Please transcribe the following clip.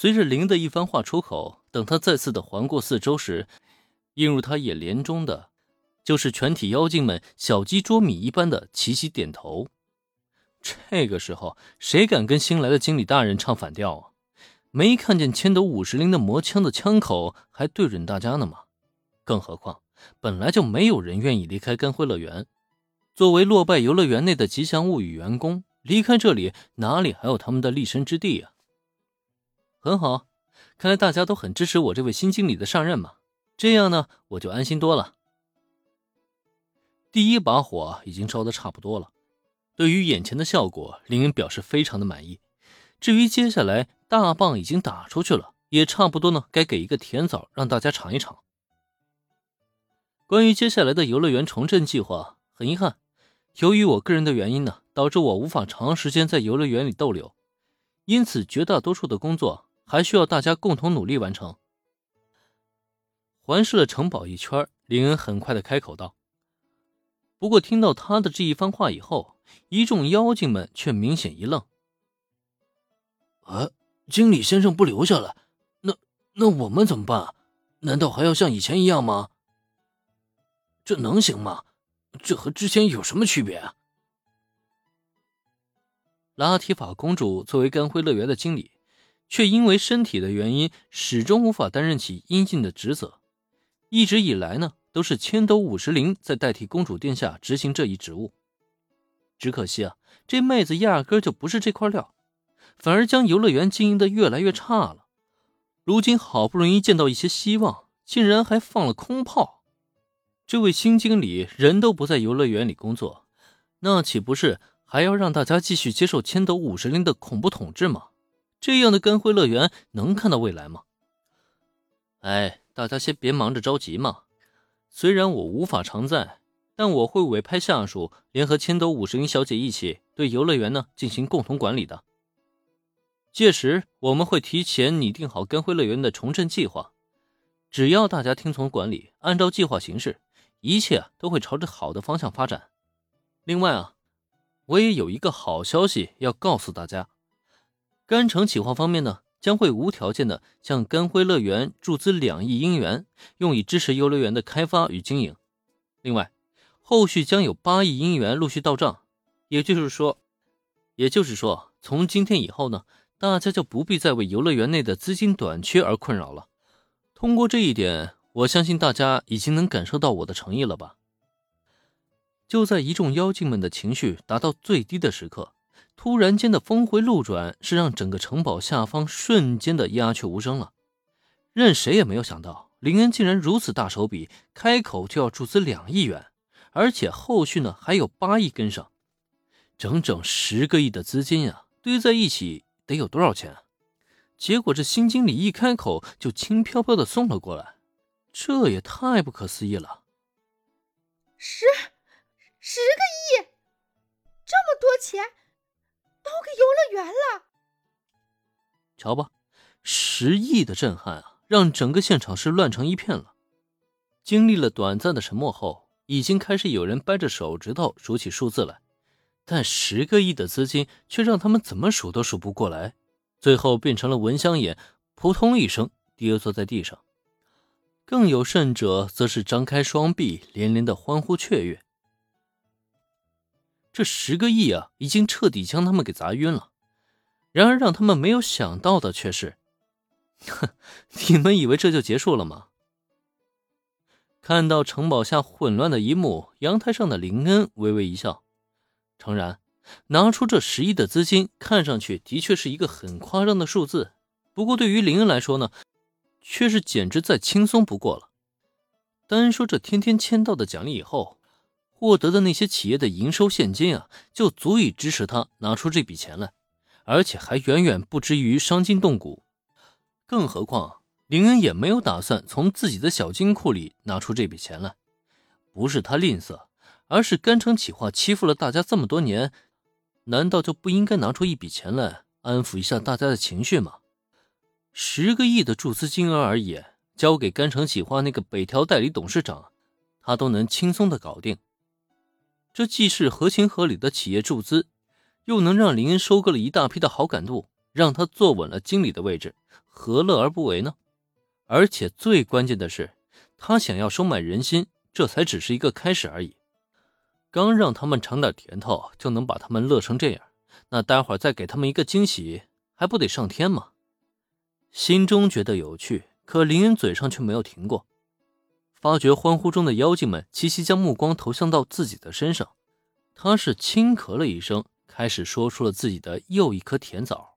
随着林的一番话出口，等他再次的环顾四周时，映入他眼帘中的，就是全体妖精们小鸡啄米一般的齐齐点头。这个时候，谁敢跟新来的经理大人唱反调啊？没看见千斗五十铃的魔枪的枪口还对准大家呢吗？更何况，本来就没有人愿意离开干辉乐园。作为落败游乐园内的吉祥物与员工，离开这里哪里还有他们的立身之地啊？很好，看来大家都很支持我这位新经理的上任嘛。这样呢，我就安心多了。第一把火已经烧得差不多了。对于眼前的效果，林恩表示非常的满意。至于接下来大棒已经打出去了，也差不多呢，该给一个甜枣让大家尝一尝。关于接下来的游乐园重振计划，很遗憾，由于我个人的原因呢，导致我无法长时间在游乐园里逗留，因此绝大多数的工作还需要大家共同努力完成。环视了城堡一圈，林恩很快的开口道。不过听到他的这一番话以后，一众妖精们却明显一愣。啊，经理先生不留下来，那那我们怎么办？难道还要像以前一样吗？这能行吗？这和之前有什么区别啊？拉提法公主作为干辉乐园的经理，却因为身体的原因，始终无法担任起应尽的职责。一直以来呢，都是千斗五十铃在代替公主殿下执行这一职务。只可惜啊，这妹子压根就不是这块料，反而将游乐园经营的越来越差了。如今好不容易见到一些希望，竟然还放了空炮。这位新经理人都不在游乐园里工作，那岂不是还要让大家继续接受千斗五十铃的恐怖统治吗？这样的干灰乐园能看到未来吗？哎，大家先别忙着着急嘛。虽然我无法常在。但我会委派下属联合千斗五十铃小姐一起对游乐园呢进行共同管理的。届时我们会提前拟定好干辉乐园的重振计划，只要大家听从管理，按照计划行事，一切都会朝着好的方向发展。另外啊，我也有一个好消息要告诉大家，甘城企划方面呢将会无条件的向甘辉乐园注资两亿英元，用以支持游乐园的开发与经营。另外。后续将有八亿银元陆续到账，也就是说，也就是说，从今天以后呢，大家就不必再为游乐园内的资金短缺而困扰了。通过这一点，我相信大家已经能感受到我的诚意了吧？就在一众妖精们的情绪达到最低的时刻，突然间的峰回路转，是让整个城堡下方瞬间的鸦雀无声了。任谁也没有想到，林恩竟然如此大手笔，开口就要注资两亿元。而且后续呢还有八亿跟上，整整十个亿的资金啊堆在一起得有多少钱？结果这新经理一开口就轻飘飘的送了过来，这也太不可思议了！十十个亿，这么多钱给游乐园了！瞧吧，十亿的震撼啊，让整个现场是乱成一片了。经历了短暂的沉默后。已经开始有人掰着手指头数起数字来，但十个亿的资金却让他们怎么数都数不过来，最后变成了蚊香眼，扑通一声跌坐在地上。更有甚者，则是张开双臂，连连的欢呼雀跃。这十个亿啊，已经彻底将他们给砸晕了。然而，让他们没有想到的却是，哼，你们以为这就结束了吗？看到城堡下混乱的一幕，阳台上的林恩微微一笑。诚然，拿出这十亿的资金，看上去的确是一个很夸张的数字。不过，对于林恩来说呢，却是简直再轻松不过了。单说这天天签到的奖励以后获得的那些企业的营收现金啊，就足以支持他拿出这笔钱来，而且还远远不至于伤筋动骨。更何况。林恩也没有打算从自己的小金库里拿出这笔钱来，不是他吝啬，而是甘城企划欺负了大家这么多年，难道就不应该拿出一笔钱来安抚一下大家的情绪吗？十个亿的注资金额而已，交给甘城企划那个北条代理董事长，他都能轻松的搞定。这既是合情合理的企业注资，又能让林恩收割了一大批的好感度，让他坐稳了经理的位置，何乐而不为呢？而且最关键的是，他想要收买人心，这才只是一个开始而已。刚让他们尝点甜头，就能把他们乐成这样，那待会儿再给他们一个惊喜，还不得上天吗？心中觉得有趣，可林恩嘴上却没有停过。发觉欢呼中的妖精们齐齐将目光投向到自己的身上，他是轻咳了一声，开始说出了自己的又一颗甜枣。